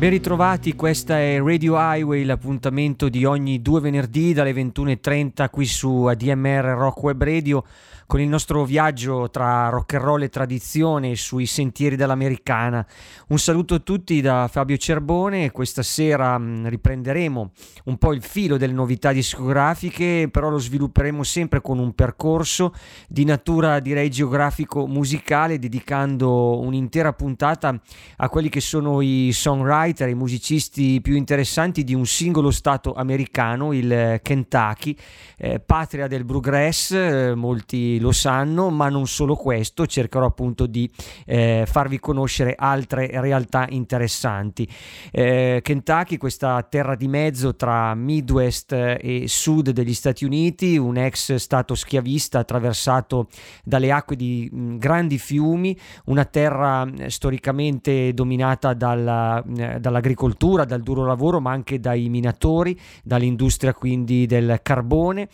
Ben ritrovati, questa è Radio Highway, l'appuntamento di ogni due venerdì dalle 21.30 qui su ADMR Rock Web Radio con il nostro viaggio tra rock and roll e tradizione sui sentieri dell'americana. Un saluto a tutti da Fabio Cerbone, questa sera mm, riprenderemo un po' il filo delle novità discografiche, però lo svilupperemo sempre con un percorso di natura direi geografico musicale, dedicando un'intera puntata a quelli che sono i songwriter, i musicisti più interessanti di un singolo stato americano, il Kentucky, eh, patria del bluegrass, eh, molti lo sanno, ma non solo questo, cercherò appunto di eh, farvi conoscere altre realtà interessanti. Eh, Kentucky, questa terra di mezzo tra Midwest e sud degli Stati Uniti, un ex stato schiavista attraversato dalle acque di mh, grandi fiumi, una terra storicamente dominata dalla, dall'agricoltura, dal duro lavoro, ma anche dai minatori, dall'industria quindi del carbone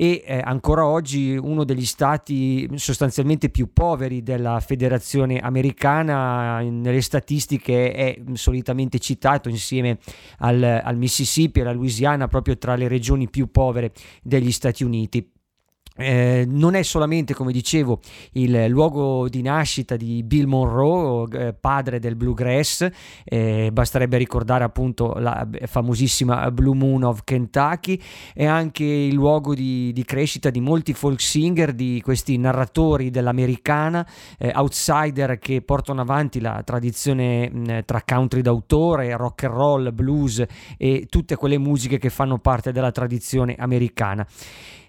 e eh, ancora oggi uno degli stati sostanzialmente più poveri della federazione americana nelle statistiche è solitamente citato insieme al, al Mississippi e alla Louisiana proprio tra le regioni più povere degli Stati Uniti. Eh, non è solamente, come dicevo, il luogo di nascita di Bill Monroe, eh, padre del bluegrass, eh, basterebbe ricordare appunto la famosissima Blue Moon of Kentucky, è anche il luogo di, di crescita di molti folk singer, di questi narratori dell'americana, eh, outsider che portano avanti la tradizione mh, tra country d'autore, rock and roll, blues e tutte quelle musiche che fanno parte della tradizione americana.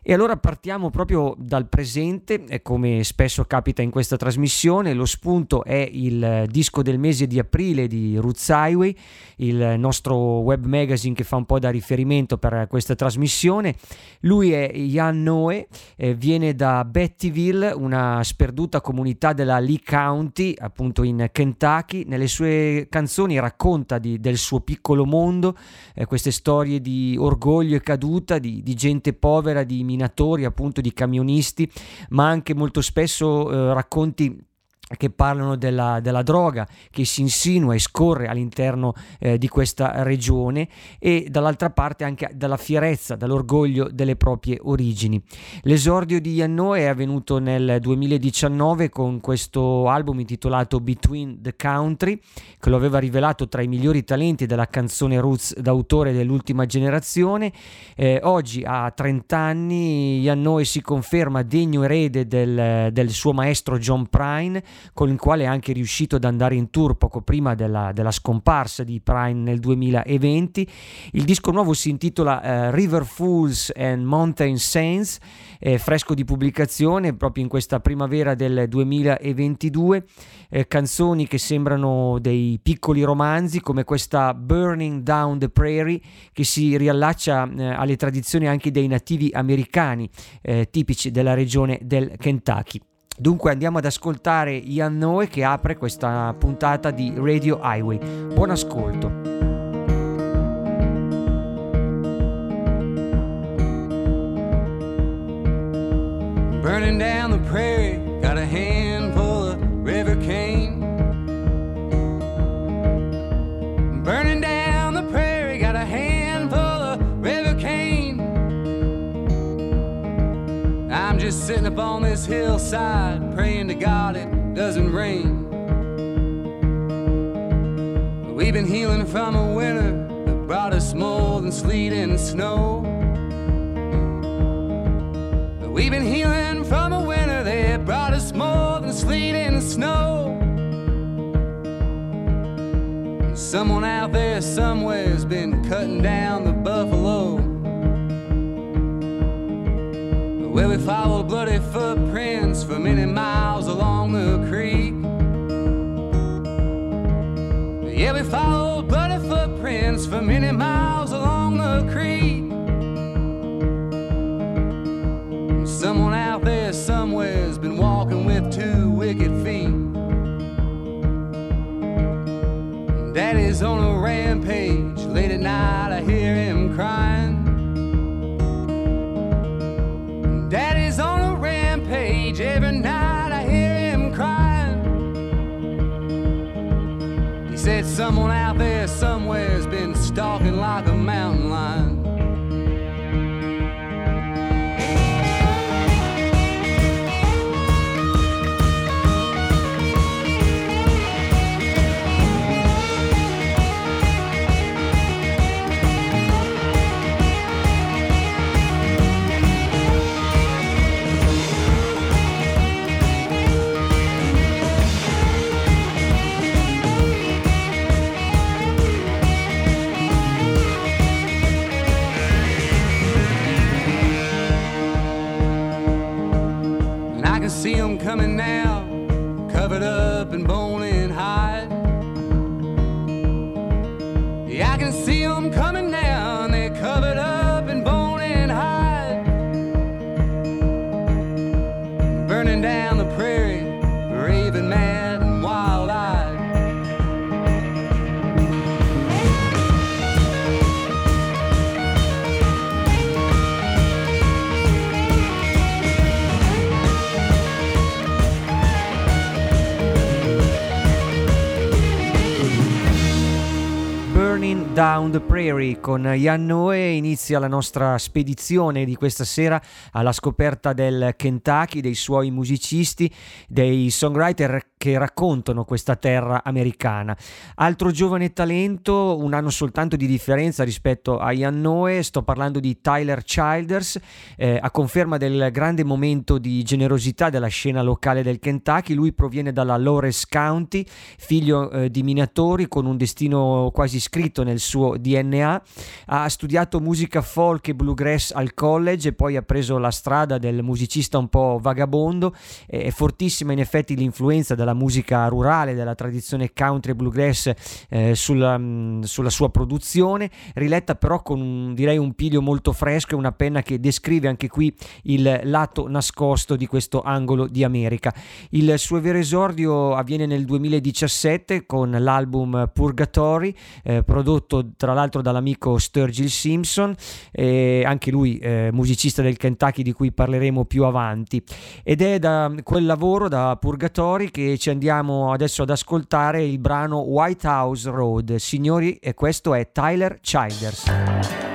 E allora partiamo proprio dal presente, come spesso capita in questa trasmissione, lo spunto è il disco del mese di aprile di Roots Highway, il nostro web magazine che fa un po' da riferimento per questa trasmissione. Lui è Ian Noe, viene da Bettyville, una sperduta comunità della Lee County, appunto in Kentucky. Nelle sue canzoni racconta di, del suo piccolo mondo, eh, queste storie di orgoglio e caduta, di, di gente povera, di minatori, appunto di camionisti, ma anche molto spesso eh, racconti che parlano della, della, droga che si insinua e scorre all'interno eh, di questa regione e dall'altra parte anche dalla fierezza, dall'orgoglio delle proprie origini. L'esordio di Yanno è avvenuto nel 2019 con questo album intitolato Between the Country che lo aveva rivelato tra i migliori talenti della canzone roots d'autore dell'ultima generazione. Eh, oggi a 30 anni Yanno si conferma degno erede del, del suo maestro John Prine con il quale è anche riuscito ad andare in tour poco prima della, della scomparsa di Prime nel 2020. Il disco nuovo si intitola uh, River Fools and Mountain Saints, è fresco di pubblicazione proprio in questa primavera del 2022. Eh, canzoni che sembrano dei piccoli romanzi come questa Burning Down the Prairie che si riallaccia eh, alle tradizioni anche dei nativi americani eh, tipici della regione del Kentucky. Dunque andiamo ad ascoltare Ian Noe che apre questa puntata di Radio Highway. Buon ascolto. Burning down the prairie, got a handful of river cane. Burning down just sitting up on this hillside, praying to God it doesn't rain. We've been healing from a winter that brought us more than sleet and snow. We've been healing from a winter that brought us more than sleet and snow. Someone out there somewhere's been cutting down the buffalo. Where we follow bloody footprints for many miles along the creek. Yeah, we followed bloody footprints for many miles along the creek. Someone out there somewhere's been walking with two wicked feet. Daddy's on a rampage. The Prairie con Ian Noe. Inizia la nostra spedizione di questa sera alla scoperta del Kentucky, dei suoi musicisti, dei songwriter che raccontano questa terra americana. Altro giovane talento, un anno soltanto di differenza rispetto a Ian Noe, sto parlando di Tyler Childers, eh, a conferma del grande momento di generosità della scena locale del Kentucky, lui proviene dalla Lawrence County, figlio eh, di minatori con un destino quasi scritto nel suo ha studiato musica folk e bluegrass al college e poi ha preso la strada del musicista un po' vagabondo, è fortissima in effetti l'influenza della musica rurale, della tradizione country bluegrass eh, sulla, mh, sulla sua produzione, riletta però con direi un piglio molto fresco e una penna che descrive anche qui il lato nascosto di questo angolo di America. Il suo vero esordio avviene nel 2017 con l'album Purgatory, eh, prodotto tra l'altro dall'amico Sturgill Simpson, eh, anche lui eh, musicista del Kentucky di cui parleremo più avanti. Ed è da quel lavoro, da Purgatory, che ci andiamo adesso ad ascoltare il brano White House Road. Signori, e questo è Tyler Childers.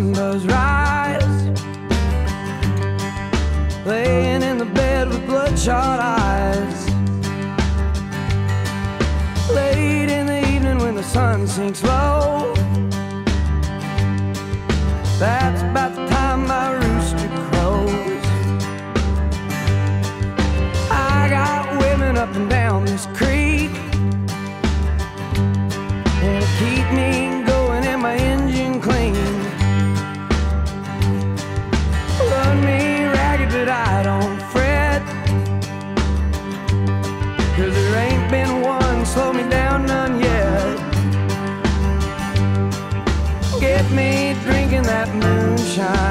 Sun does rise, Shine.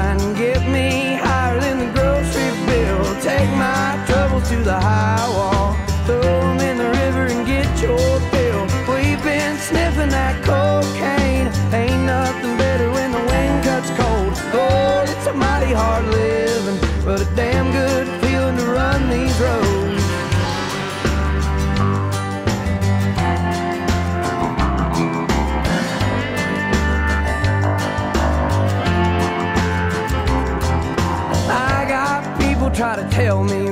Try to tell me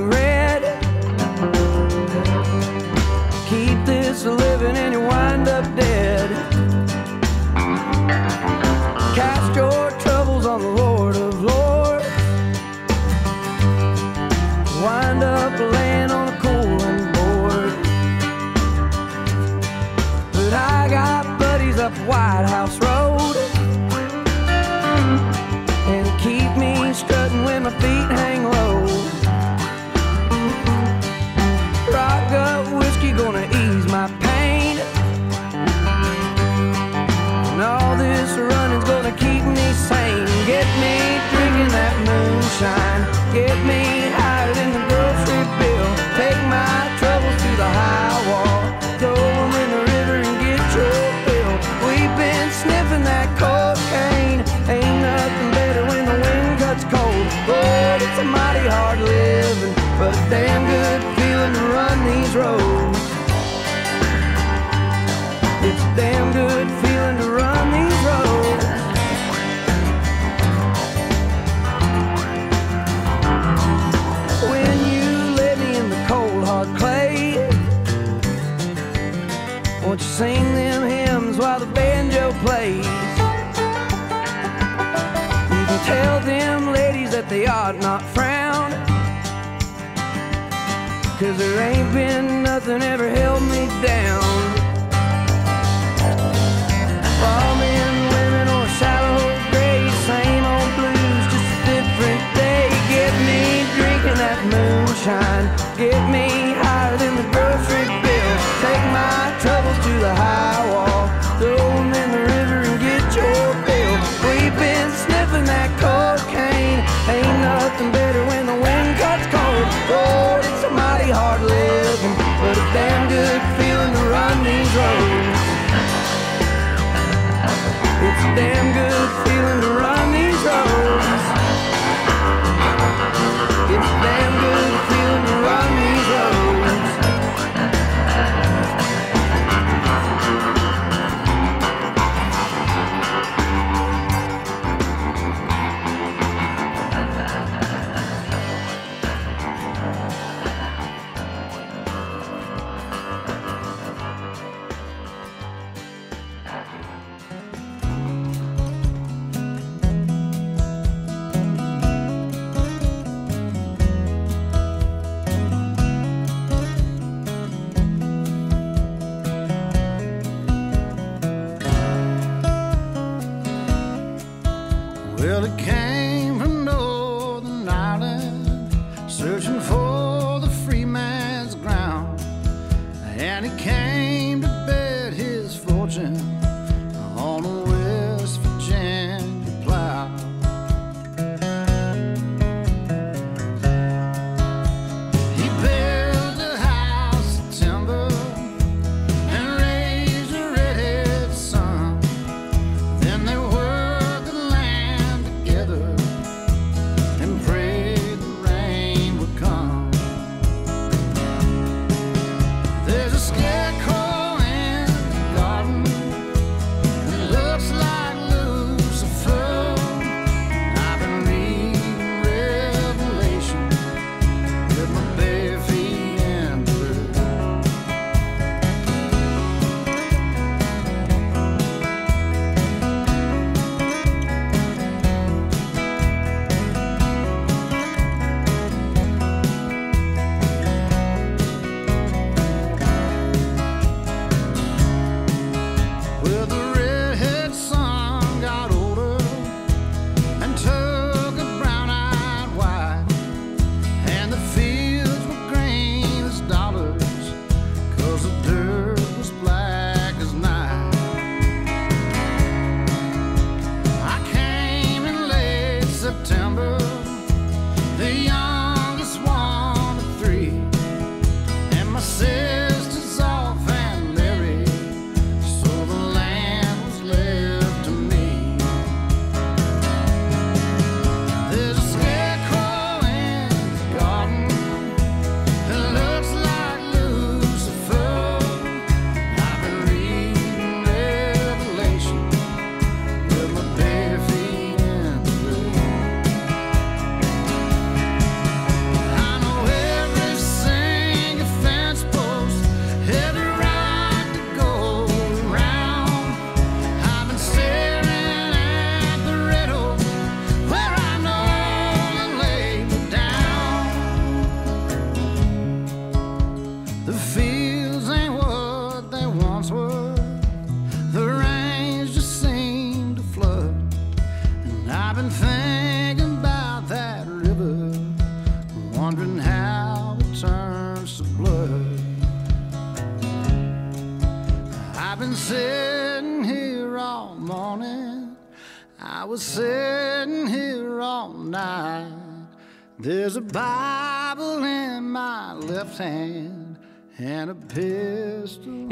control. It's a damn good feeling to run these roads. When you lay me in the cold hard clay, won't you sing them hymns while the banjo plays? You can tell them ladies that they ought not frown. Cause there ain't been nothing ever held me down. All men, women, or shallow graves Same old blues, just a different day. Get me drinking that moonshine. Get me damn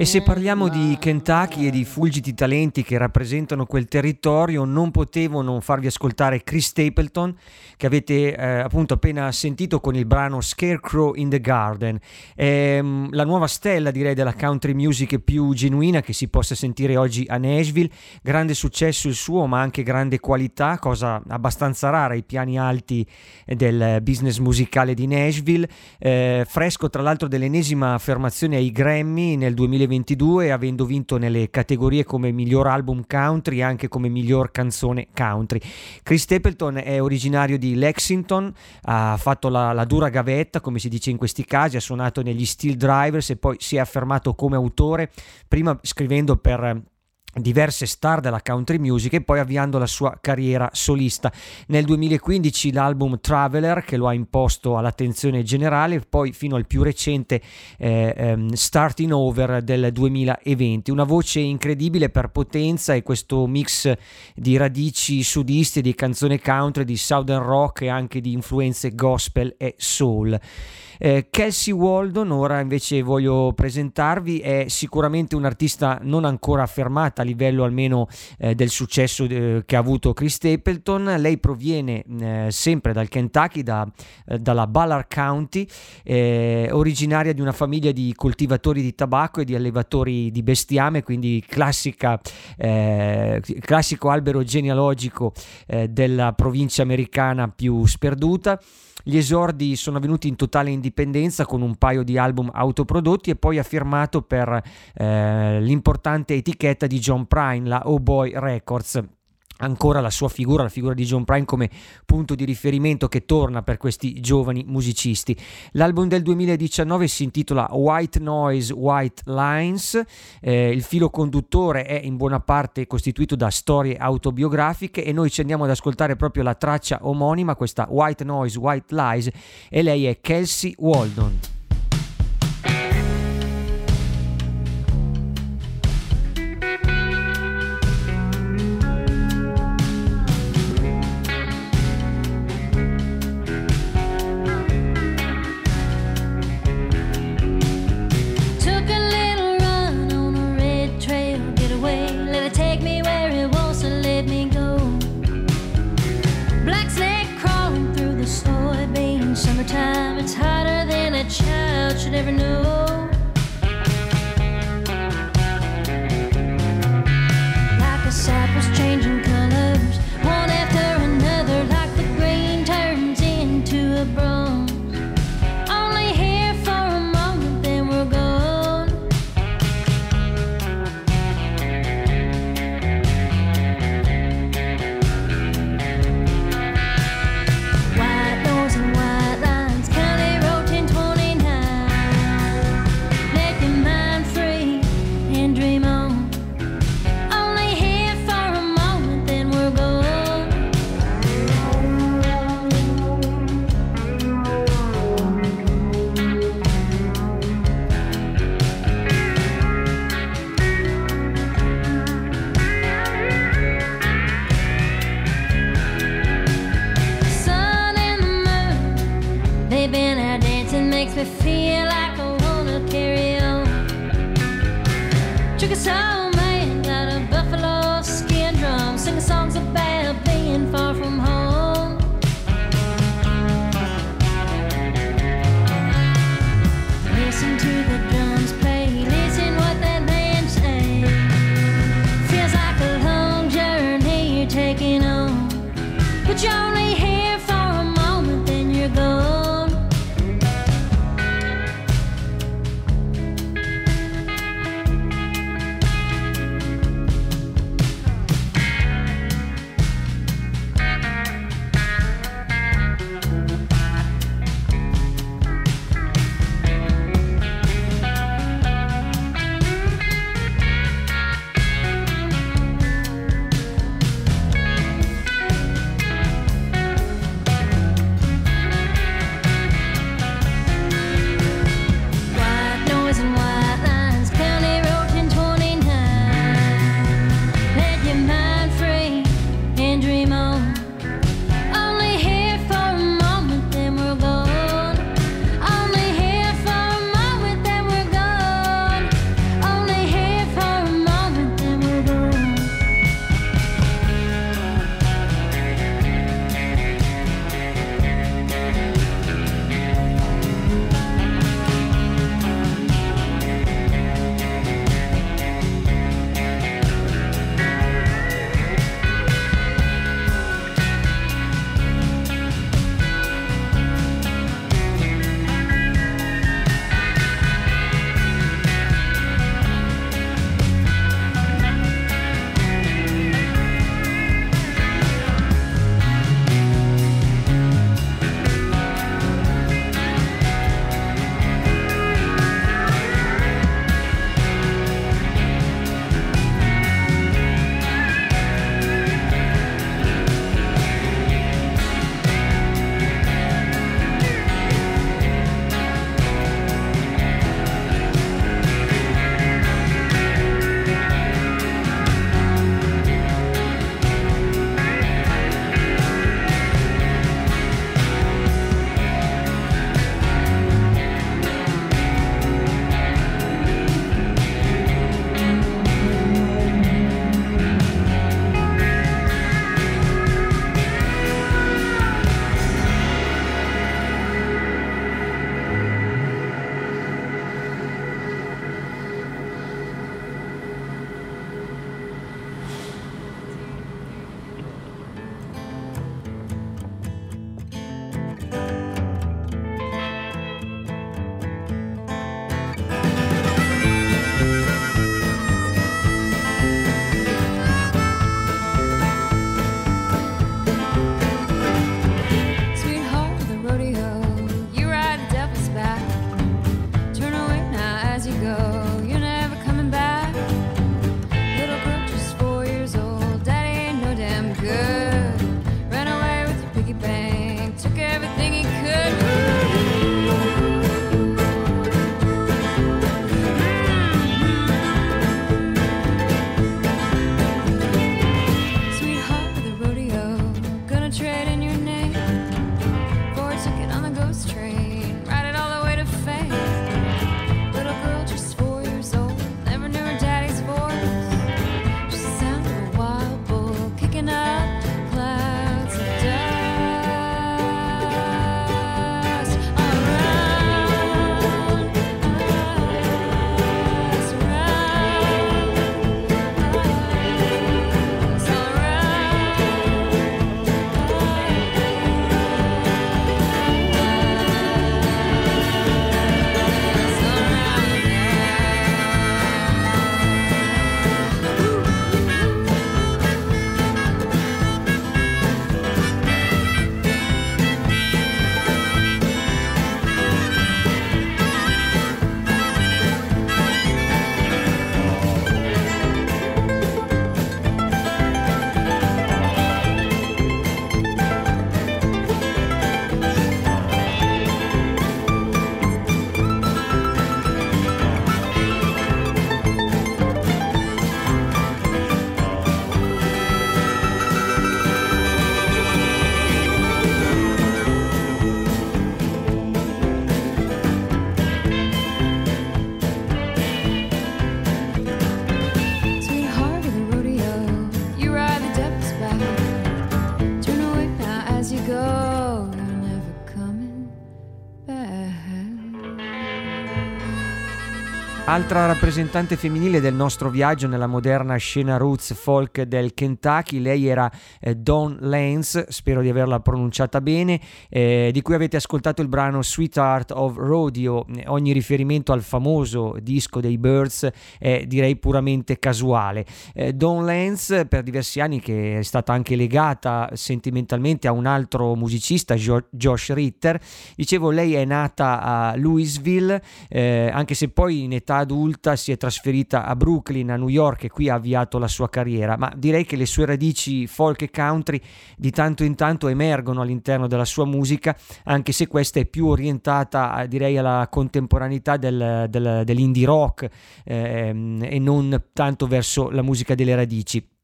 se parliamo di Kentucky e di fulgiti talenti che rappresentano quel territorio, non potevo non farvi ascoltare Chris Stapleton, che avete eh, appunto appena sentito con il brano Scarecrow in the Garden. Mm, la nuova stella, direi, della country music più genuina che si possa sentire oggi a Nashville. Grande successo il suo, ma anche grande qualità, cosa abbastanza rara ai piani alti del business musicale di Nashville. Eh, fresco, tra l'altro, dell'ennesima affermazione ai Grammy nel 2022 avendo vinto nelle categorie come miglior album country e anche come miglior canzone country. Chris Stapleton è originario di Lexington, ha fatto la, la dura gavetta come si dice in questi casi, ha suonato negli Steel Drivers e poi si è affermato come autore, prima scrivendo per diverse star della country music e poi avviando la sua carriera solista. Nel 2015 l'album Traveler che lo ha imposto all'attenzione generale, poi fino al più recente eh, ehm, Starting Over del 2020. Una voce incredibile per potenza e questo mix di radici sudiste, di canzone country, di southern rock e anche di influenze gospel e soul. Eh, Kelsey Waldon, ora invece voglio presentarvi, è sicuramente un artista non ancora affermata a livello almeno eh, del successo eh, che ha avuto Chris Stapleton. Lei proviene eh, sempre dal Kentucky, da, eh, dalla Ballard County, eh, originaria di una famiglia di coltivatori di tabacco e di allevatori di bestiame, quindi classica, classico albero genealogico della provincia americana più sperduta. Gli esordi sono avvenuti in totale indipendenza con un paio di album autoprodotti e poi ha firmato per eh, l'importante etichetta di John Prine, la Oh Boy Records ancora la sua figura, la figura di John Prine come punto di riferimento che torna per questi giovani musicisti. L'album del 2019 si intitola White Noise, White Lines, eh, il filo conduttore è in buona parte costituito da storie autobiografiche e noi ci andiamo ad ascoltare proprio la traccia omonima, questa White Noise, White Lies e lei è Kelsey Waldon. me feel like Altra rappresentante femminile del nostro viaggio nella moderna scena roots folk del Kentucky, lei era eh, Dawn Lance, spero di averla pronunciata bene, eh, di cui avete ascoltato il brano Sweetheart of Rodeo. Ogni riferimento al famoso disco dei Birds è direi puramente casuale. Eh, Dawn Lance per diversi anni che è stata anche legata sentimentalmente a un altro musicista, jo- Josh Ritter, dicevo lei è nata a Louisville, eh, anche se poi in età adulta si è trasferita a Brooklyn, a New York e qui ha avviato la sua carriera, ma direi che le sue radici folk e country di tanto in tanto emergono all'interno della sua musica, anche se questa è più orientata direi alla contemporaneità del, del, dell'indie rock ehm, e non tanto verso la musica delle radici.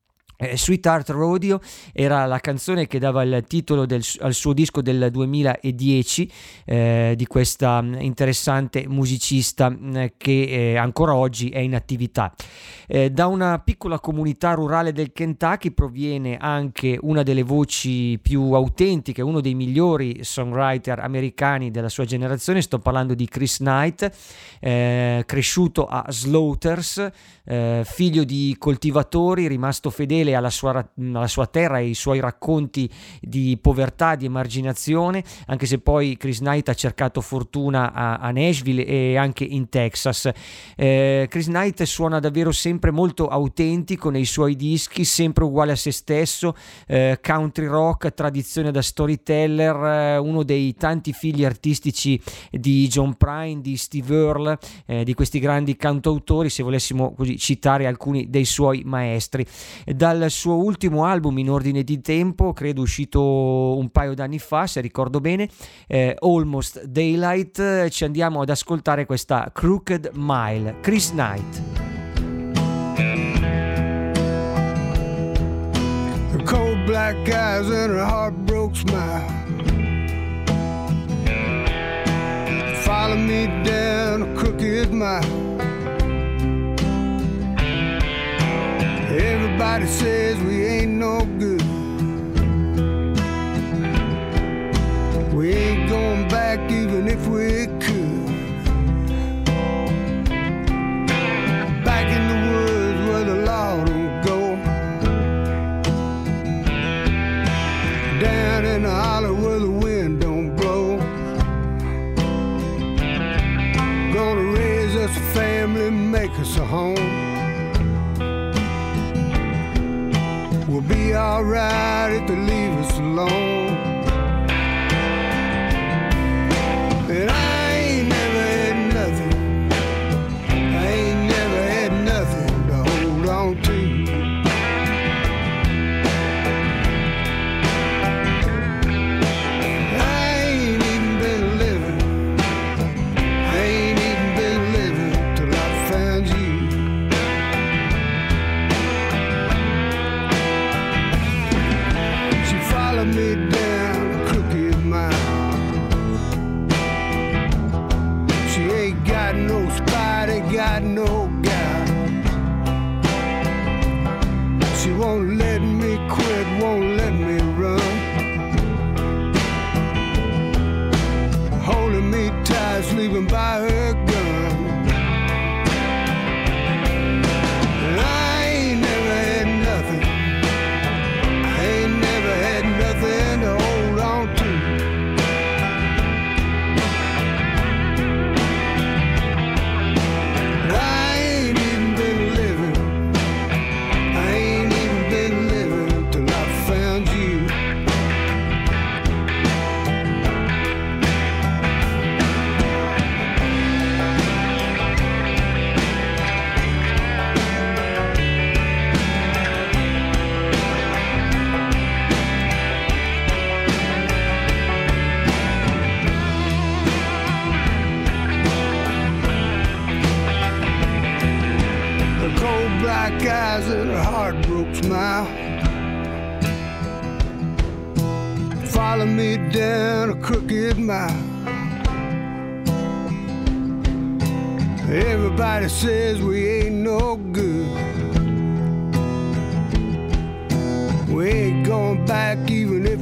Eh, Sweetheart Rodeo era la canzone che dava il titolo del, al suo disco del 2010 eh, di questa interessante musicista mm, che eh, ancora oggi è in attività. Eh, da una piccola comunità rurale del Kentucky proviene anche una delle voci più autentiche, uno dei migliori songwriter americani della sua generazione, sto parlando di Chris Knight, eh, cresciuto a Slaughters, eh, figlio di coltivatori, rimasto fedele alla sua, alla sua, terra e ai suoi racconti di povertà, di emarginazione, anche se poi Chris Knight ha cercato fortuna a, a Nashville e anche in Texas. Eh, Chris Knight suona davvero sempre molto autentico nei suoi dischi, sempre uguale a se stesso, eh, country rock, tradizione da storyteller, eh, uno dei tanti figli artistici di John Prine, di Steve Earle, eh, di questi grandi cantautori, se volessimo così citare alcuni dei suoi maestri. Dal suo ultimo album in ordine di tempo, credo uscito un paio d'anni fa, se ricordo bene, eh, Almost Daylight, ci andiamo ad ascoltare questa Crooked Mile, Chris Knight. cold black eyes and a heartbroken smile. Follow me down a crooked mile. Everybody says we ain't no good. We ain't going back even if we could. Back in the woods where the law don't go. Down in the hollow where the wind don't blow. Gonna raise us a family, make us a home. We'll be alright if they leave us alone. Mile. Everybody says we ain't no good. We ain't going back even if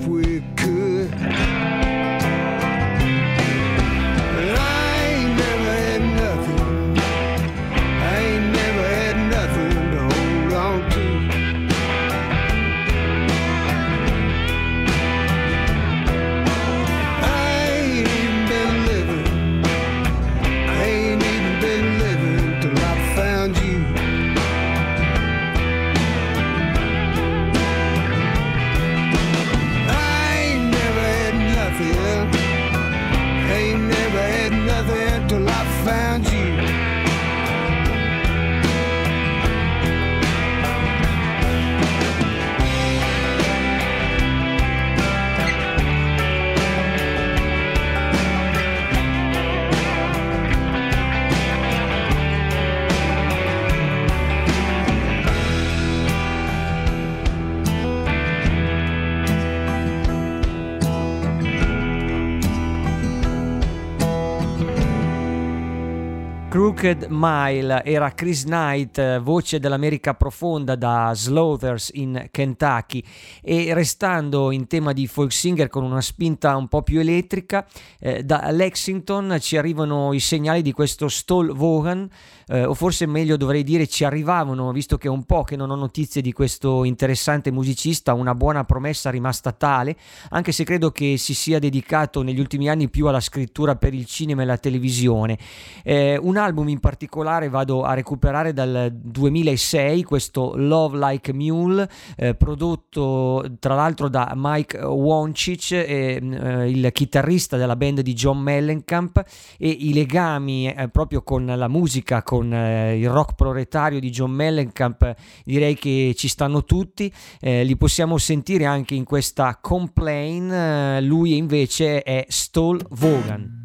Crooked Mile era Chris Knight, voce dell'America profonda da Slothers in Kentucky. E restando in tema di folk singer con una spinta un po' più elettrica, eh, da Lexington ci arrivano i segnali di questo Stoll Vaughan, eh, o forse meglio dovrei dire ci arrivavano, visto che è un po' che non ho notizie di questo interessante musicista, una buona promessa rimasta tale, anche se credo che si sia dedicato negli ultimi anni più alla scrittura per il cinema e la televisione. Eh, un album in particolare vado a recuperare dal 2006, questo Love Like Mule, eh, prodotto tra l'altro da Mike Woncic, eh, il chitarrista della band di John Mellencamp e i legami eh, proprio con la musica, con eh, il rock proletario di John Mellencamp, direi che ci stanno tutti, eh, li possiamo sentire anche in questa Complain, eh, lui invece è Stoll Vaughan.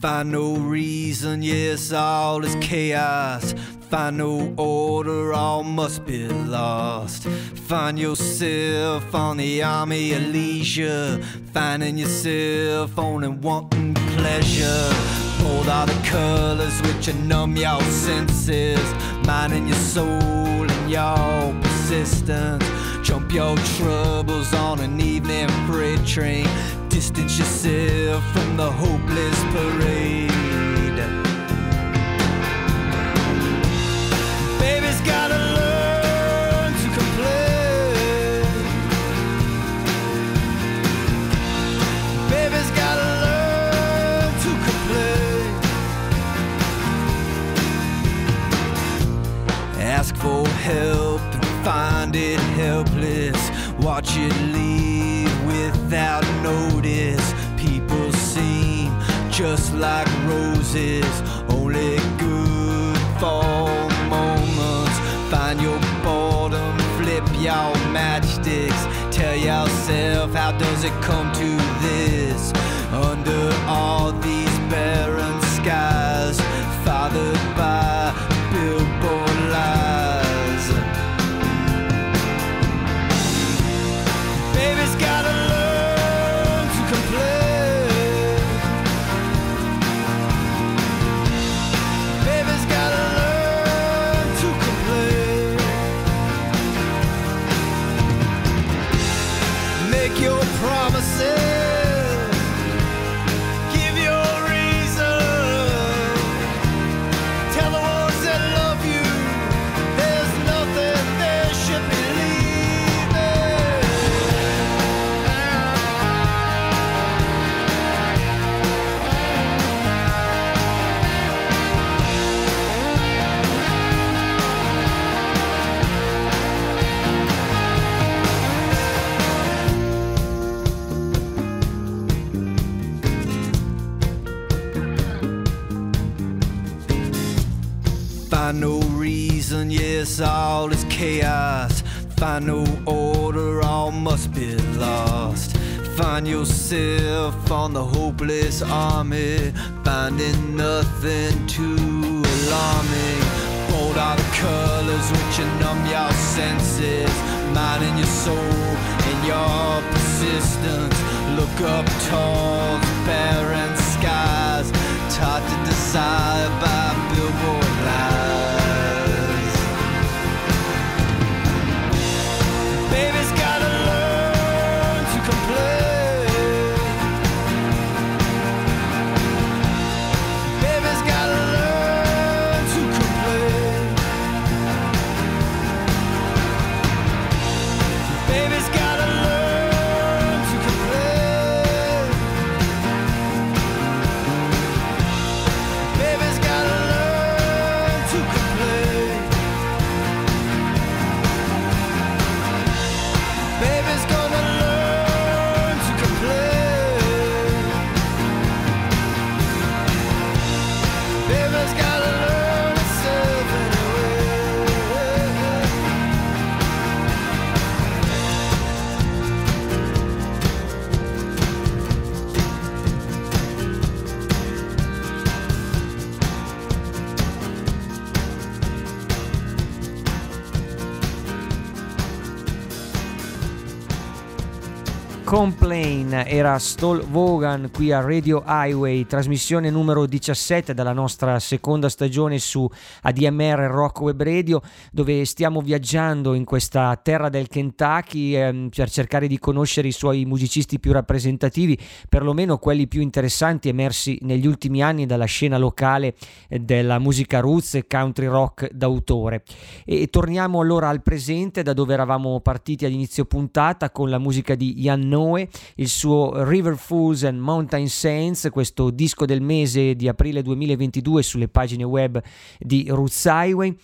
Find no reason, yes, all is chaos. Find no order, all must be lost. Find yourself on the army of leisure. Finding yourself only wanting pleasure. Bold are the colors which numb your senses. Minding your soul and your persistence. Jump your troubles on an evening freight train. Distance yourself from the hopeless parade. Help and find it helpless. Watch it leave without notice. People seem just like roses, only good for your matchsticks. Tell yourself, how does it come to this? Under all these barren hopeless army, finding nothing too alarming. Bold are the colors which numb your senses, minding your soul and your persistence. Look up towards Stol Vaughan qui a Radio Highway, trasmissione numero 17 della nostra seconda stagione su ADMR Rock Web Radio, dove stiamo viaggiando in questa terra del Kentucky ehm, per cercare di conoscere i suoi musicisti più rappresentativi, perlomeno quelli più interessanti emersi negli ultimi anni dalla scena locale della musica roots e country rock d'autore. E torniamo allora al presente, da dove eravamo partiti all'inizio puntata con la musica di Ian Noe, il suo River Fools and Mountain Saints, questo disco del mese di aprile 2022 sulle pagine web di Roots Highway.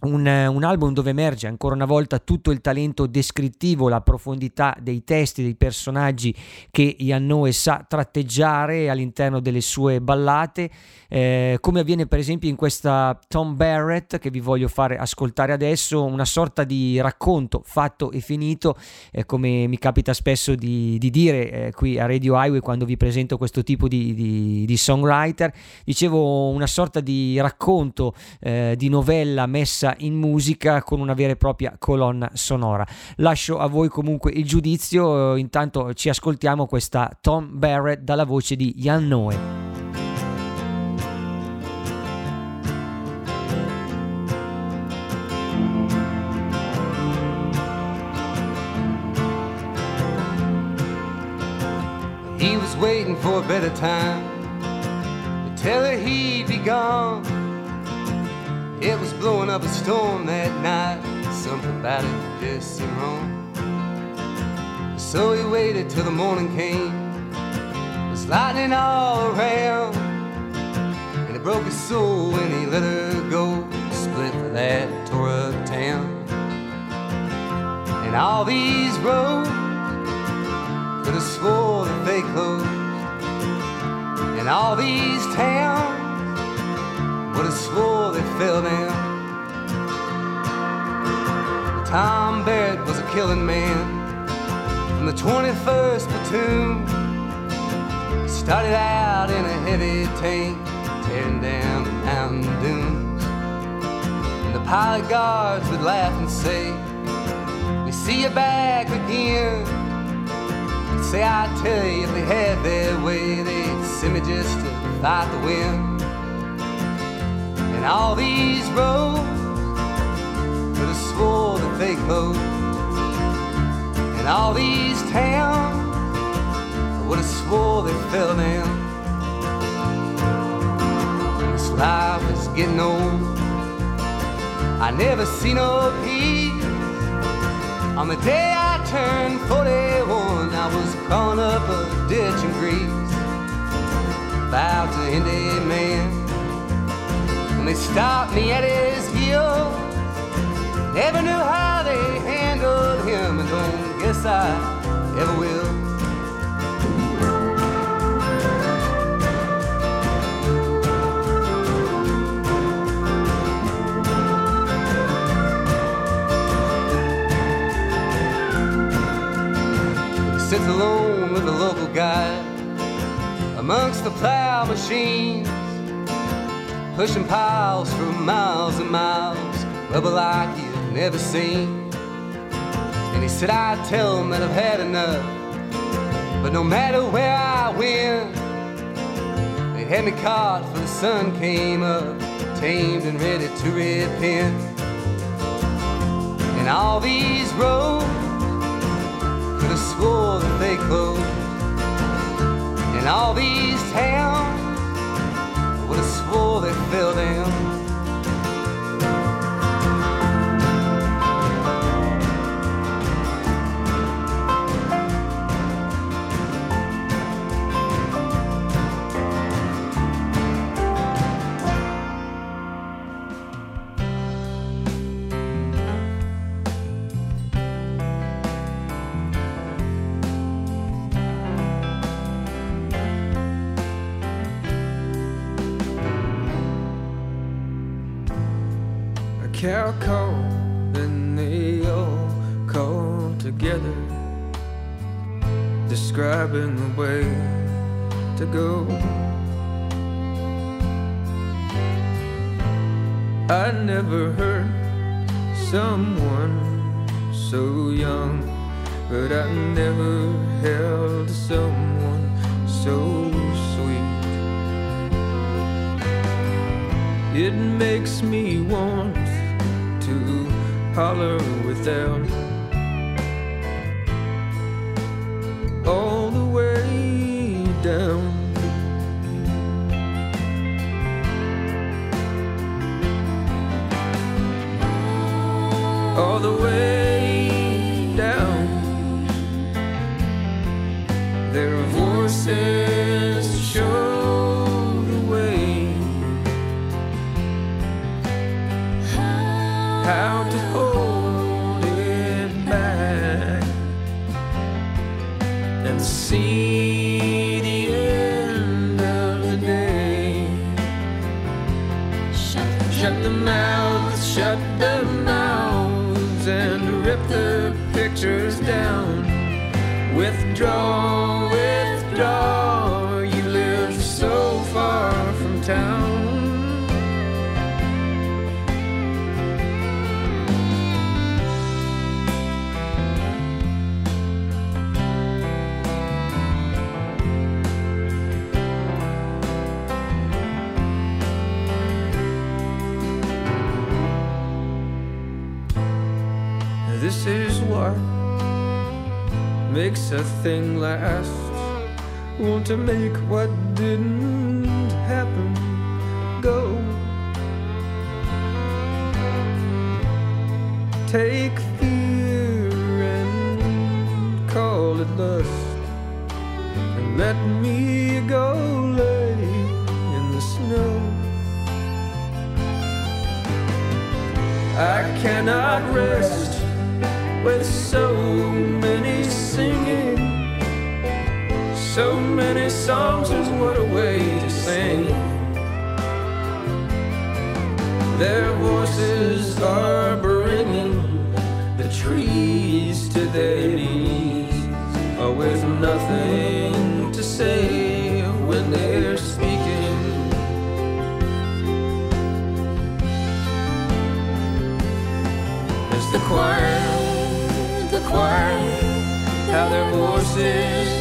Un, un, album dove emerge ancora una volta tutto il talento descrittivo, la profondità dei testi, dei personaggi che Iannoe sa tratteggiare all'interno delle sue ballate, eh, come avviene per esempio in questa Tom Barrett che vi voglio fare ascoltare adesso, una sorta di racconto fatto e finito, eh, come mi capita spesso di, di dire eh, qui a Radio Highway quando vi presento questo tipo di, di, di songwriter, dicevo una sorta di racconto, eh, di novella messa messa in musica con una vera e propria colonna sonora. Lascio a voi comunque il giudizio, eh, intanto ci ascoltiamo questa Tom Barrett dalla voce di Jan Noe. Waiting for a better time to tell her he'd be gone. It was blowing up a storm that night. Something about it just seemed wrong. So he waited till the morning came. It was lightning all around. And it broke his soul when he let her go. Split for that tore up town. And all these roads could have swore that they closed. And all these towns would have swore they fell down. Tom Barrett was a killing man from the 21st platoon. Started out in a heavy tank, tearing down the mountain dunes. And the pilot guards would laugh and say, We see you back again. Say, I tell you, if they had their way, they'd send me just to fight the wind. And all these roads could have swore that they closed. And all these towns I would have swore they fell down. This life is getting old. I never see no peace. On the day I turned 41, I was crawling up a ditch in Greece. About to end a man they stopped me at his heel. Never knew how they handled him, and don't guess I ever will. Sits alone with a local guy amongst the plow machines pushing piles for miles and miles, rubber like you've never seen. And he said, I'd tell him that I've had enough, but no matter where I went, they had me caught for the sun came up, tamed and ready to repent. And all these roads could have swore that they closed, and all these towns would have swore they down. drawn. Makes a thing last. Want to make what didn't happen go. Take fear and call it lust. And let me go lay in the snow. I cannot rest So many songs, and what a way to sing. Their voices are bringing the trees to their knees, with nothing to say when they're speaking. It's the choir, the choir, how their voices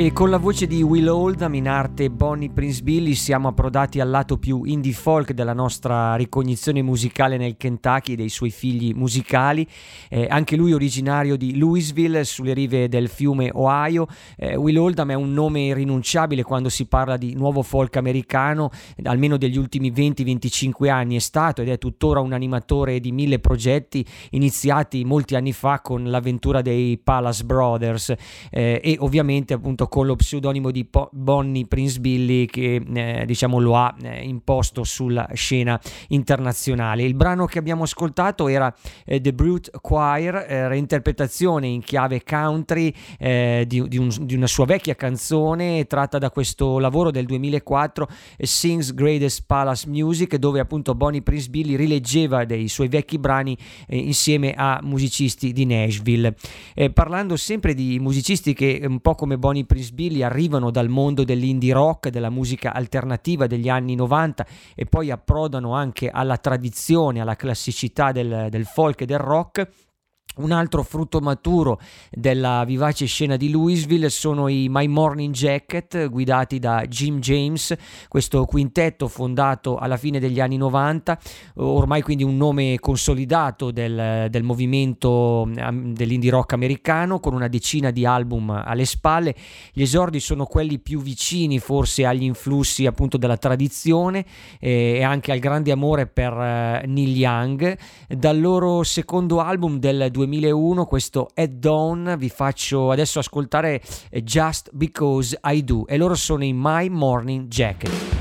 E con la voce di Will Oldham in arte Bonnie Prince Billy siamo approdati al lato più indie folk della nostra ricognizione musicale nel Kentucky dei suoi figli musicali. Eh, anche lui originario di Louisville sulle rive del fiume Ohio. Eh, Will Oldham è un nome irrinunciabile quando si parla di nuovo folk americano, almeno degli ultimi 20-25 anni è stato ed è tuttora un animatore di mille progetti iniziati molti anni fa con l'avventura dei Palace Brothers eh, e ovviamente appunto con lo pseudonimo di po- Bonnie Prince Billy che eh, diciamo lo ha eh, imposto sulla scena internazionale. Il brano che abbiamo ascoltato era eh, The Brute Choir, eh, reinterpretazione in chiave country eh, di, di, un- di una sua vecchia canzone tratta da questo lavoro del 2004 eh, Sings Greatest Palace Music dove appunto Bonnie Prince Billy rileggeva dei suoi vecchi brani insieme a musicisti di Nashville. Parlando sempre di musicisti che un po' come Bonnie Prince Billy arrivano dal mondo dell'indie rock, della musica alternativa degli anni 90 e poi approdano anche alla tradizione, alla classicità del, del folk e del rock. Un altro frutto maturo della vivace scena di Louisville sono i My Morning Jacket guidati da Jim James, questo quintetto fondato alla fine degli anni 90, ormai quindi un nome consolidato del, del movimento dell'indie rock americano con una decina di album alle spalle. Gli esordi sono quelli più vicini forse agli influssi appunto della tradizione eh, e anche al grande amore per uh, Neil Young. Dal loro secondo album del 2001, questo Head Down, vi faccio adesso ascoltare eh, Just Because I Do e loro sono i My Morning Jacket.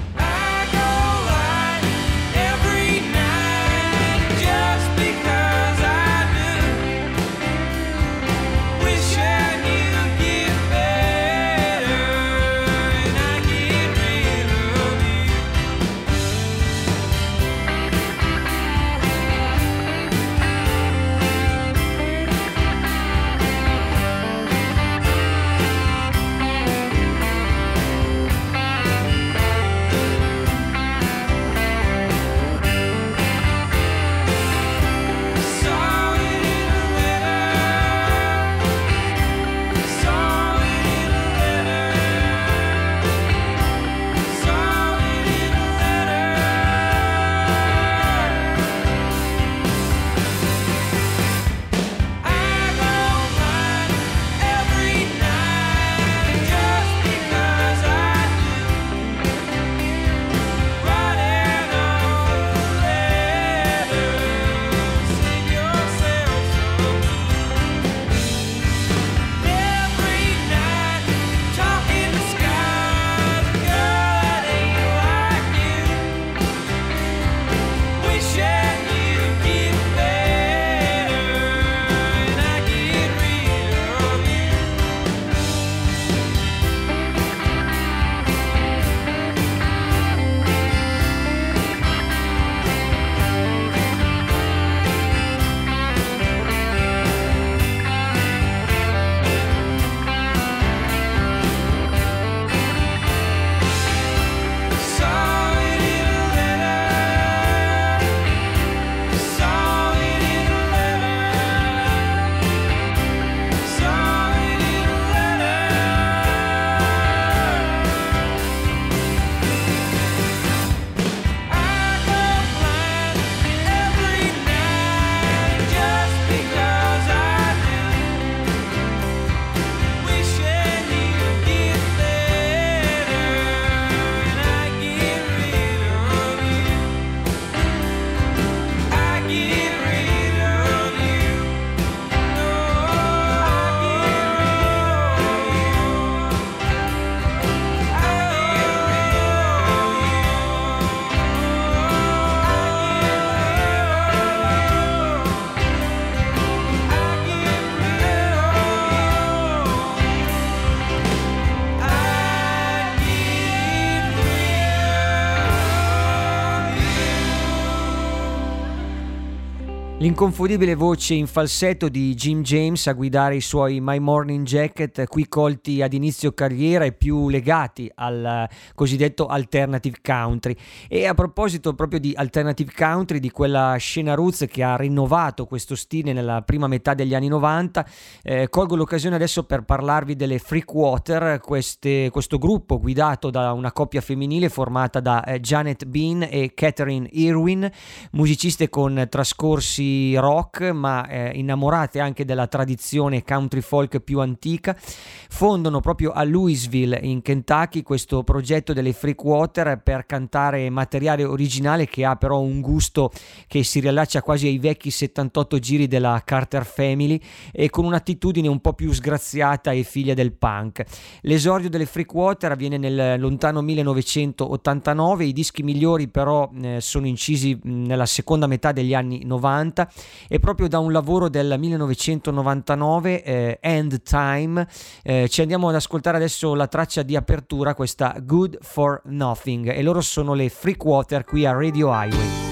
L'inconfondibile voce in falsetto di Jim James a guidare i suoi My Morning Jacket, qui colti ad inizio carriera e più legati al cosiddetto alternative country. E a proposito proprio di alternative country, di quella scena roots che ha rinnovato questo stile nella prima metà degli anni 90, eh, colgo l'occasione adesso per parlarvi delle Freakwater, queste, questo gruppo guidato da una coppia femminile formata da eh, Janet Bean e Catherine Irwin, musiciste con trascorsi rock, ma eh, innamorate anche della tradizione country folk più antica, fondono proprio a Louisville in Kentucky questo progetto delle Freakwater per cantare materiale originale che ha però un gusto che si riallaccia quasi ai vecchi 78 giri della Carter Family e con un'attitudine un po' più sgraziata e figlia del punk. L'esordio delle Freakwater avviene nel lontano 1989, i dischi migliori però eh, sono incisi nella seconda metà degli anni 90 90 e proprio da un lavoro del 1999, eh, End Time, eh, ci andiamo ad ascoltare adesso la traccia di apertura, questa Good for Nothing e loro sono le Freakwater qui a Radio Highway.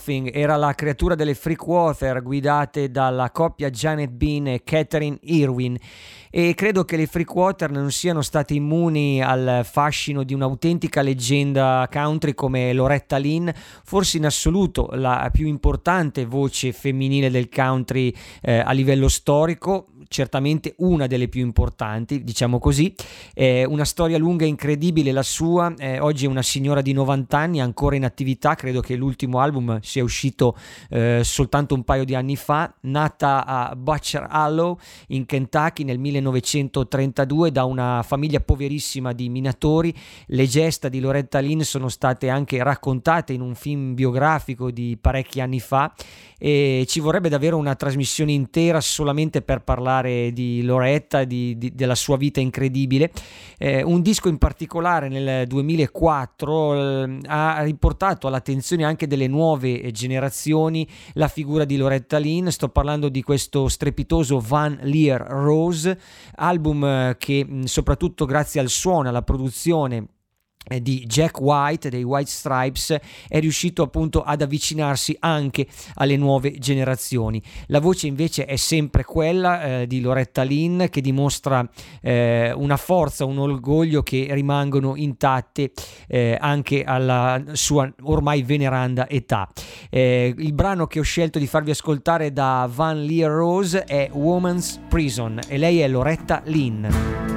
Nothing era la creatura delle Freakwater guidate dalla coppia Janet Bean e Catherine Irwin. E credo che le Freakwater non siano state immuni al fascino di un'autentica leggenda country come Loretta Lynn, forse in assoluto la più importante voce femminile del country eh, a livello storico, certamente una delle più importanti, diciamo così. Eh, una storia lunga e incredibile la sua, eh, oggi è una signora di 90 anni, ancora in attività, credo che l'ultimo album sia uscito eh, soltanto un paio di anni fa, nata a Butcher Hollow in Kentucky nel 1932 da una famiglia poverissima di minatori. Le gesta di Loretta Lynn sono state anche raccontate in un film biografico di parecchi anni fa e ci vorrebbe davvero una trasmissione intera solamente per parlare di Loretta, di, di- della sua vita incredibile. Eh, un disco in particolare nel 2004 eh, ha riportato all'attenzione anche delle nuove generazioni la figura di Loretta Lynn. Sto parlando di questo strepitoso Van Leer Rose, album eh, che soprattutto grazie al suono, alla produzione di Jack White dei White Stripes è riuscito appunto ad avvicinarsi anche alle nuove generazioni. La voce invece è sempre quella eh, di Loretta Lynn che dimostra eh, una forza, un orgoglio che rimangono intatte eh, anche alla sua ormai veneranda età. Eh, il brano che ho scelto di farvi ascoltare da Van Leer Rose è Woman's Prison e lei è Loretta Lynn.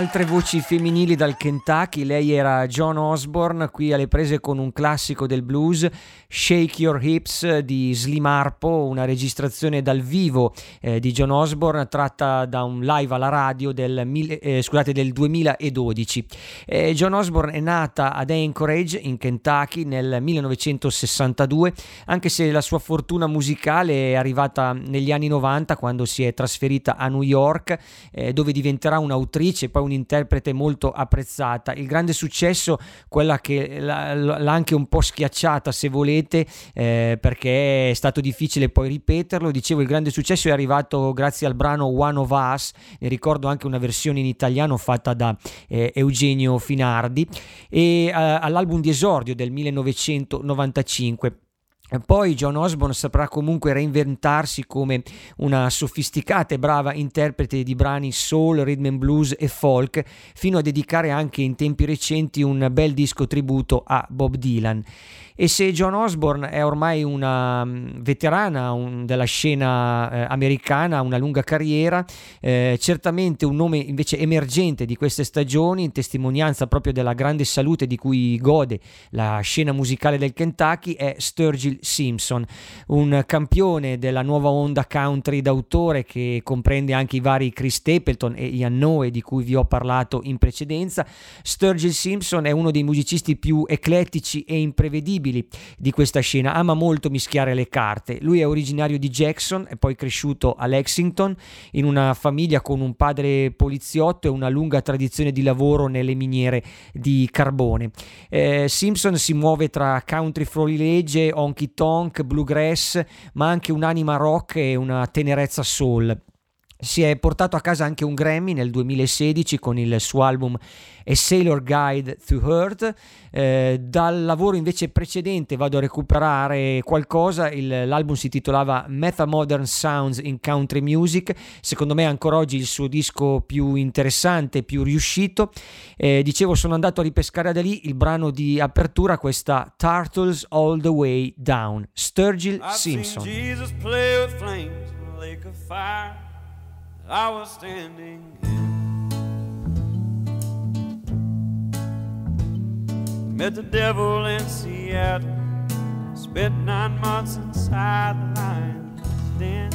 Altre voci femminili dal Kentucky, lei era John Osborne, qui alle prese con un classico del blues, Shake Your Hips di Slim Harpo, una registrazione dal vivo eh, di John Osborne tratta da un live alla radio del, eh, scusate, del 2012. Eh, John Osborne è nata ad Anchorage in Kentucky nel 1962, anche se la sua fortuna musicale è arrivata negli anni 90 quando si è trasferita a New York, eh, dove diventerà un'autrice poi un'interprete molto apprezzata. Il grande successo, quella che l'ha, anche un po' schiacciata se volete, eh, perché è stato difficile poi ripeterlo. Dicevo, il grande successo è arrivato grazie al brano One of Us, ne ricordo anche una versione in italiano fatta da eh, Eugenio Finardi, e eh, all'album di esordio del 1995. Poi John Osborne saprà comunque reinventarsi come una sofisticata e brava interprete di brani soul, rhythm and blues e folk, fino a dedicare anche in tempi recenti un bel disco tributo a Bob Dylan. E se John Osborne è ormai una mm, veterana un, della scena eh, americana, una lunga carriera, eh, certamente un nome invece emergente di queste stagioni, in testimonianza proprio della grande salute di cui gode la scena musicale del Kentucky, è Sturgill Simpson, un campione della nuova onda country d'autore che comprende anche i vari Chris Stapleton e Ian Noe di cui vi ho parlato in precedenza. Sturgill Simpson è uno dei musicisti più eclettici e imprevedibili incredibili di questa scena, ama molto mischiare le carte. Lui è originario di Jackson, è poi cresciuto a Lexington in una famiglia con un padre poliziotto e una lunga tradizione di lavoro nelle miniere di carbone. Eh, Simpson si muove tra country florilegge, honky tonk, bluegrass, ma anche un'anima rock e una tenerezza soul. Si è portato a casa anche un Grammy nel 2016 con il suo album A Sailor Guide Through Earth. Eh, dal lavoro invece precedente vado a recuperare qualcosa. Il, l'album si titolava Meta Modern Sounds in Country Music. Secondo me ancora oggi il suo disco più interessante, più riuscito. Eh, dicevo, sono andato a ripescare da lì il brano di apertura, questa Turtles All the Way Down, Sturgill Simpson. I was standing in. Met the devil in Seattle. Spent nine months inside the lion's den.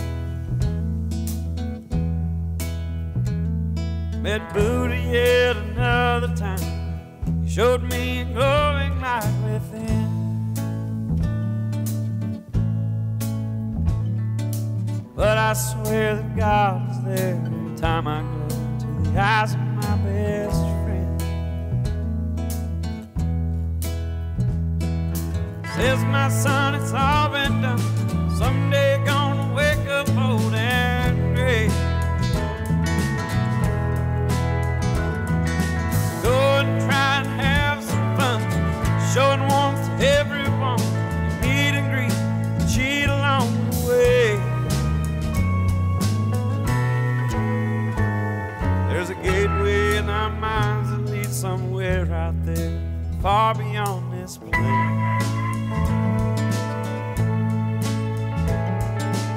Met Buddha yet another time. He showed me a glowing light within. But I swear that God is there every time I go to the eyes of my best friend. Says my son, it's all been done. Someday gonna wake up old and gray. Go and try and have some fun, showing warmth to somewhere out there, far beyond this plane.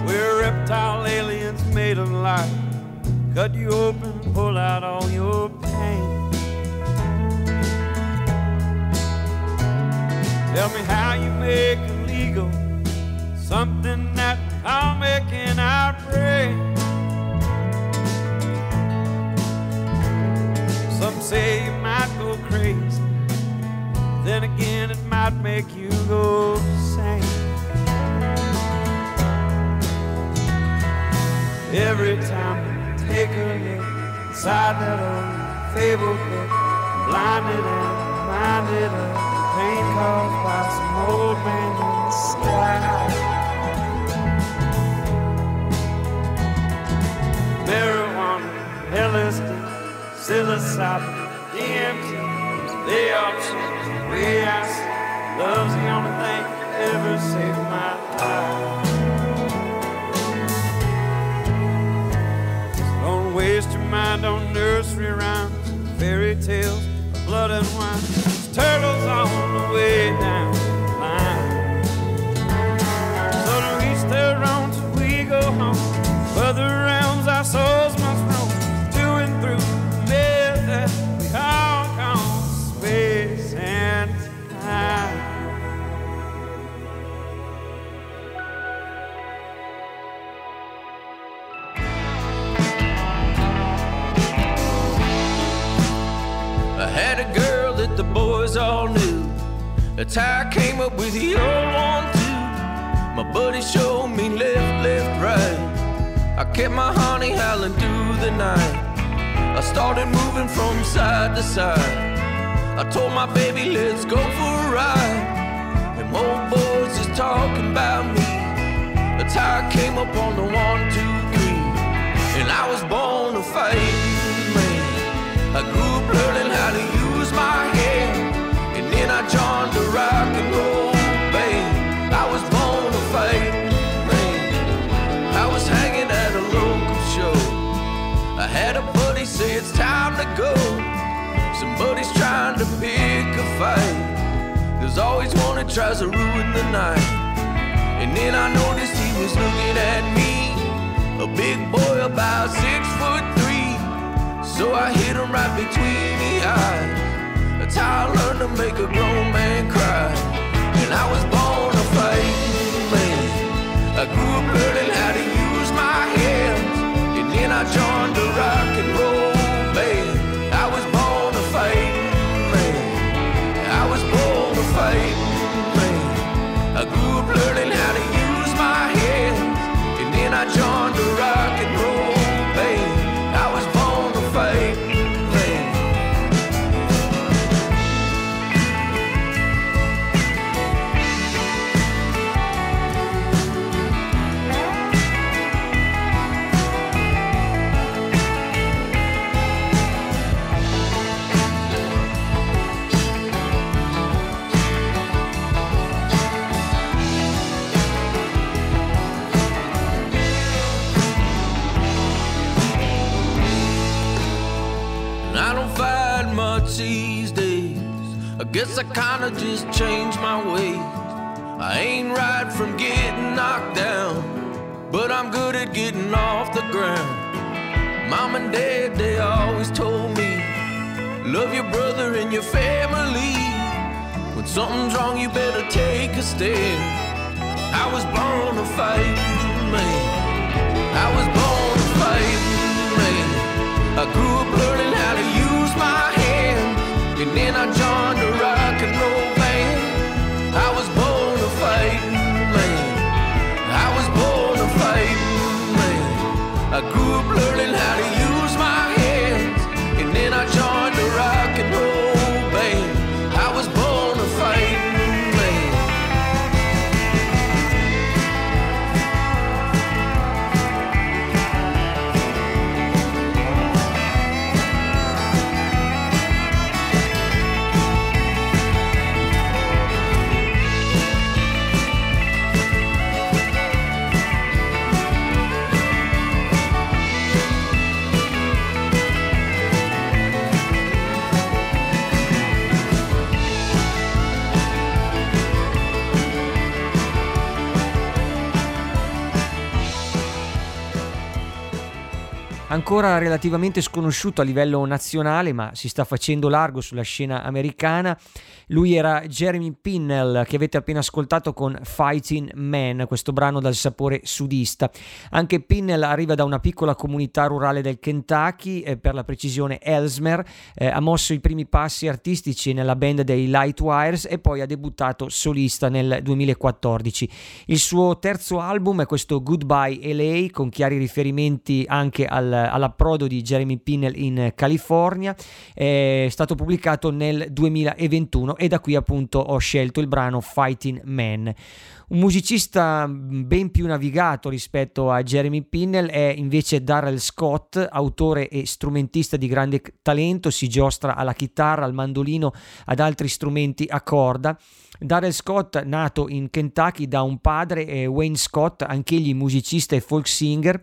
We're reptile aliens made of light. Cut you open, pull out all your pain. Tell me how you make illegal something that I'll make in our. Some say you might go crazy. Then again, it might make you go sane. Every time I take a look inside that old fabled book, blinded and blinded of pain caused by some old man in sky. Marijuana, LSD, psilocybin, DMT, they all change the way I see. Love's the only thing that ever saved my life. Don't waste your mind on nursery rhymes, fairy tales, blood and wine. There's turtles on the way down the line. So to each their own we go home. Further realms our souls That's how I came up with the old one too. My buddy showed me left, left, right. I kept my honey howling through the night. I started moving from side to side. I told my baby, let's go for a ride. Them old boys is talking about me. That's how I came up on the one, two, three. And I was born to fight, man. I grew up learning how to use my hands. And I joined the rock and roll band. I was born to fight. I was hanging at a local show. I had a buddy say it's time to go. Somebody's trying to pick a fight. There's always one that tries to ruin the night. And then I noticed he was looking at me. A big boy about six foot three. So I hit him right between the eyes. That's how I learned to make a grown man cry. And I was born a fighting man. I grew up learning how to use my hands. And then I joined the rock and roll band. I was born a fighting man. I was born a fighting man. I grew up learning how to use my hands. And then I joined the rock kinda just changed my ways. I ain't right from getting knocked down, but I'm good at getting off the ground. Mom and dad, they always told me, love your brother and your family. When something's wrong, you better take a stand. I was born to fight, man. I was born to fight, man. I grew up learning how to use my and then I joined a rock and roll band. I was born to fight, man. I was born to fight, man. I grew up learning how to Ancora relativamente sconosciuto a livello nazionale, ma si sta facendo largo sulla scena americana. Lui era Jeremy Pinnell, che avete appena ascoltato con Fighting Man, questo brano dal sapore sudista. Anche Pinnell arriva da una piccola comunità rurale del Kentucky, eh, per la precisione Ellesmere, eh, ha mosso i primi passi artistici nella band dei Lightwires e poi ha debuttato solista nel 2014. Il suo terzo album è questo Goodbye LA, con chiari riferimenti anche al, all'approdo di Jeremy Pinnell in California, è stato pubblicato nel 2021 e da qui appunto ho scelto il brano Fighting Man. Un musicista ben più navigato rispetto a Jeremy Pinnell è invece Darrell Scott, autore e strumentista di grande talento, si giostra alla chitarra, al mandolino, ad altri strumenti a corda. Darrell Scott, nato in Kentucky da un padre, Wayne Scott, anch'egli musicista e folk singer,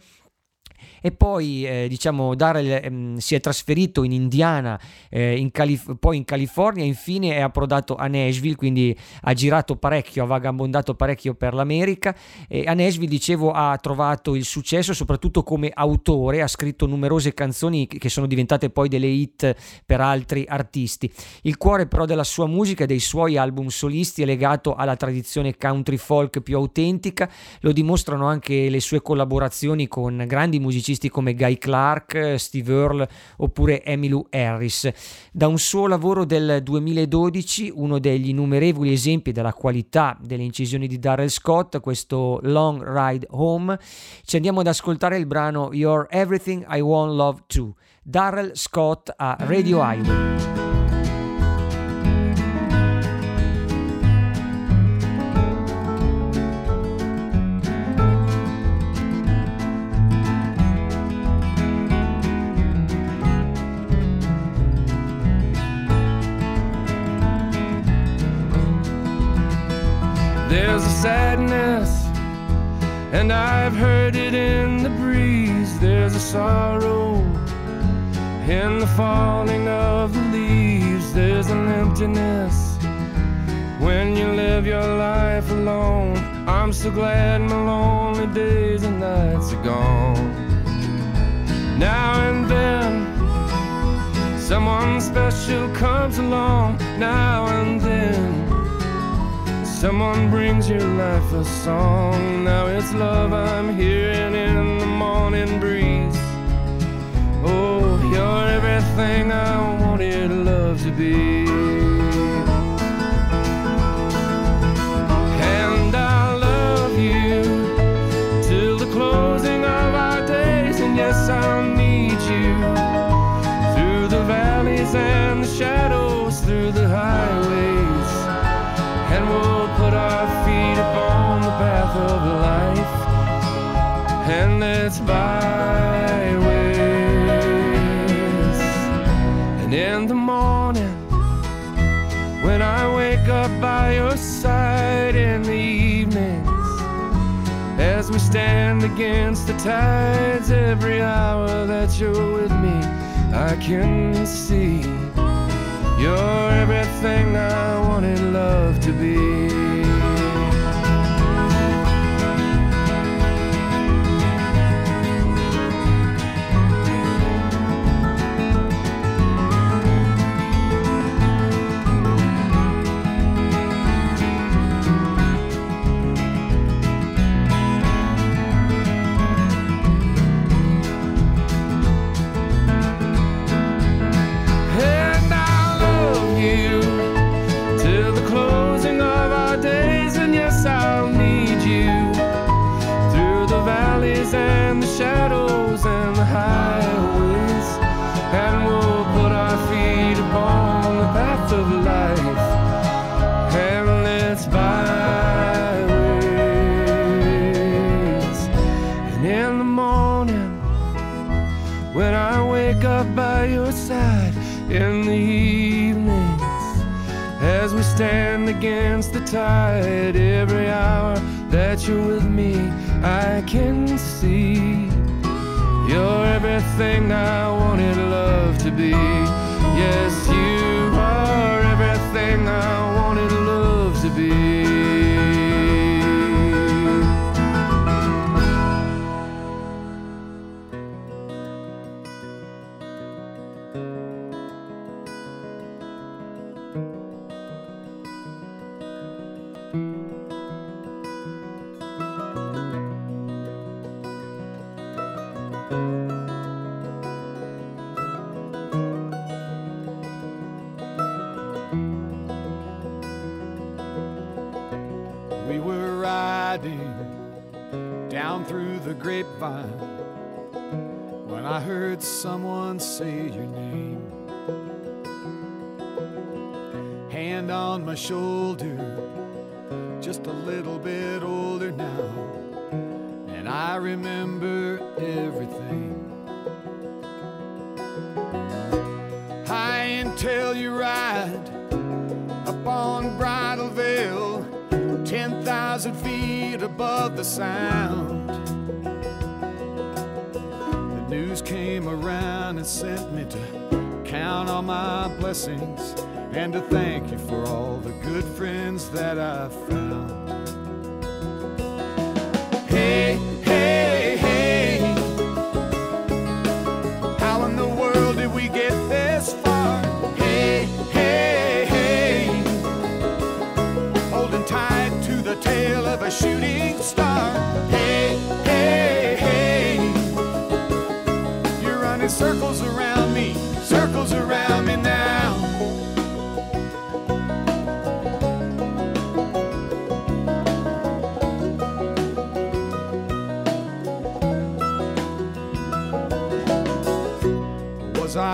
e poi eh, diciamo Darrell ehm, si è trasferito in Indiana, eh, in Calif- poi in California infine è approdato a Nashville, quindi ha girato parecchio, ha vagabondato parecchio per l'America e a Nashville dicevo ha trovato il successo soprattutto come autore, ha scritto numerose canzoni che sono diventate poi delle hit per altri artisti. Il cuore però della sua musica e dei suoi album solisti è legato alla tradizione country folk più autentica, lo dimostrano anche le sue collaborazioni con grandi musicisti musicisti come Guy Clark, Steve Earle oppure Emmylou Harris. Da un suo lavoro del 2012, uno degli innumerevoli esempi della qualità delle incisioni di Darrell Scott, questo Long Ride Home, ci andiamo ad ascoltare il brano You're Everything I Want Love To, Darrell Scott a Radio Highway. And I've heard it in the breeze. There's a sorrow in the falling of the leaves. There's an emptiness when you live your life alone. I'm so glad my lonely days and nights are gone. Now and then, someone special comes along. Now and then. Someone brings your life a song. Now it's love I'm hearing in the morning breeze. Oh, you're everything I wanted love to be. It's byways. And in the morning, when I wake up by your side in the evenings, as we stand against the tides, every hour that you're with me, I can see you're everything I wanted love to be.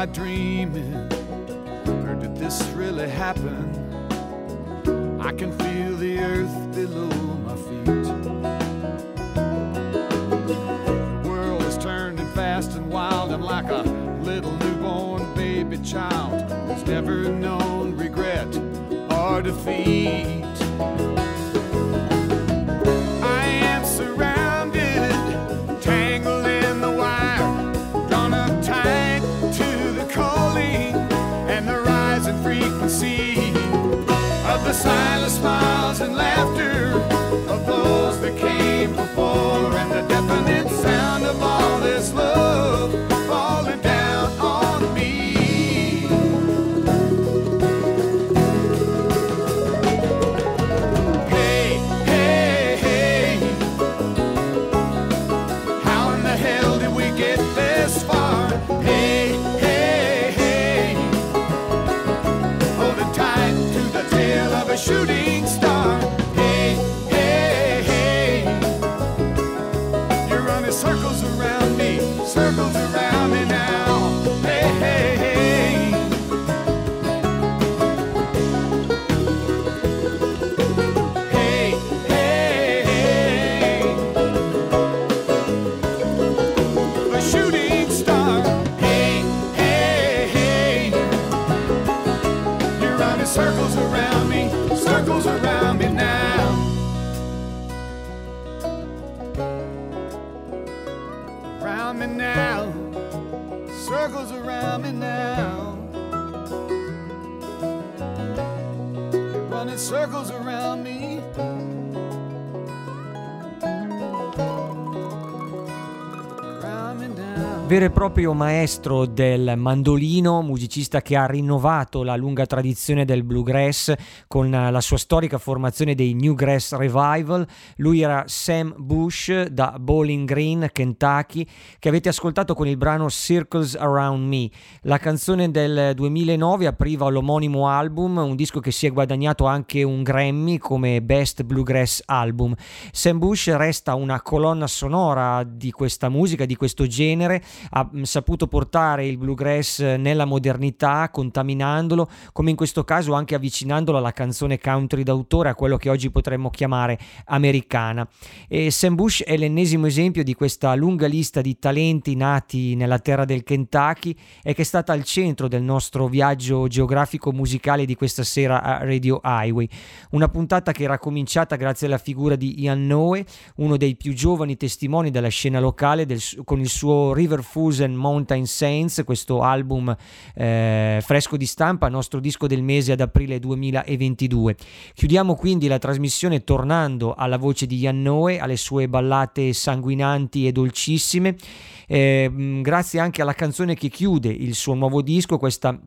I dreaming? Or did this really happen? I can feel the earth below my feet. The world is turning fast and wild. I'm like a little newborn baby child who's never known regret or defeat. Around me now. Running circles around me. Vero e proprio maestro del mandolino, musicista che ha rinnovato la lunga tradizione del bluegrass con la sua storica formazione dei Newgrass Revival. Lui era Sam Bush da Bowling Green, Kentucky, che avete ascoltato con il brano Circles Around Me. La canzone del 2009 apriva l'omonimo album, un disco che si è guadagnato anche un Grammy come Best Bluegrass Album. Sam Bush resta una colonna sonora di questa musica, di questo genere, ha mm, saputo portare il bluegrass nella modernità, contaminandolo, come in questo caso anche avvicinandolo alla canzone country d'autore, a quello che oggi potremmo chiamare americana. E Sam Bush è l'ennesimo esempio di questa lunga lista di talenti nati nella terra del Kentucky e che è stata al centro del nostro viaggio geografico musicale di questa sera a Radio Highway. Una puntata che era cominciata grazie alla figura di Ian Noe, uno dei più giovani testimoni della scena locale del, con il suo River Fusen Mountain Saints, questo album eh, fresco di stampa, nostro disco del mese ad aprile 2022. Chiudiamo quindi la trasmissione tornando alla voce di Ian Noe, alle sue ballate sanguinanti e dolcissime, eh, grazie anche alla canzone che chiude il suo nuovo disco, questa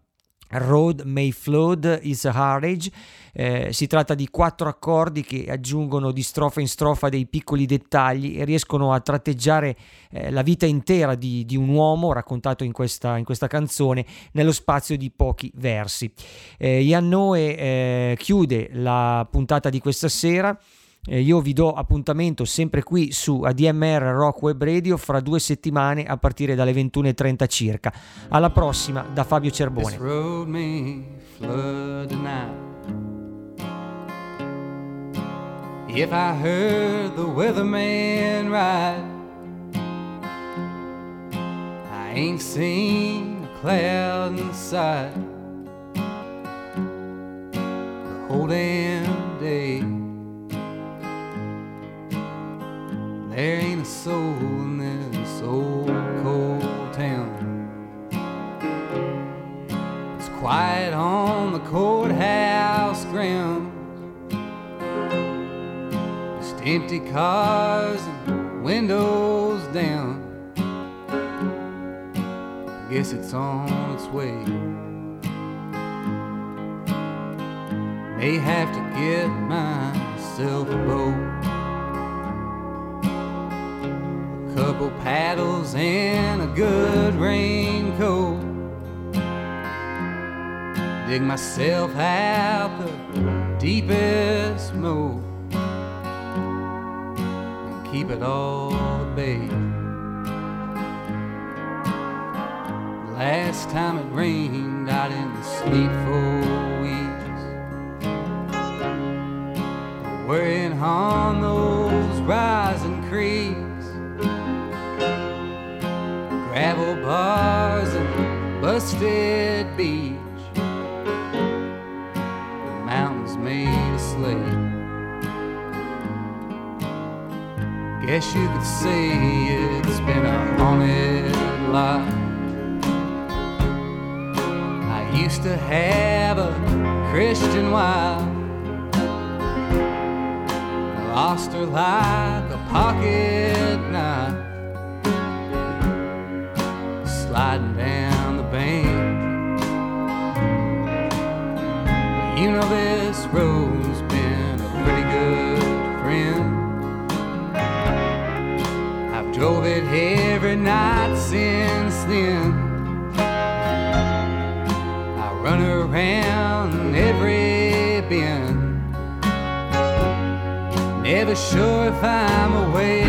Road May Flood is a Heartage. Eh, si tratta di quattro accordi che aggiungono di strofa in strofa dei piccoli dettagli e riescono a tratteggiare eh, la vita intera di, di, un uomo raccontato in questa, in questa, canzone nello spazio di pochi versi. Eh, Ian Noe eh, chiude la puntata di questa sera. Eh, io vi do appuntamento sempre qui su ADMR Rock Web Radio fra due settimane a partire dalle 21.30 circa. Alla prossima da Fabio Cerbone. If I heard the weatherman right, I ain't seen a cloud in sight the whole damn day. There ain't a soul in this old cold town. It's quiet on the courthouse grounds. Just empty cars and windows down. I Guess it's on its way. May have to get myself a boat. Couple paddles and a good raincoat. Dig myself out the deepest moat and keep it all at. Last time it rained, I didn't sleep for weeks. Worrying on those rising creeks, gravel bars and busted beach, mountains made of slate. Guess you could say it's been a haunted life. I used to have a Christian wife. Lost her like a pocket knife. This road's been a pretty good friend. I've drove it every night since then. I run around every bend. Never sure if I'm awake.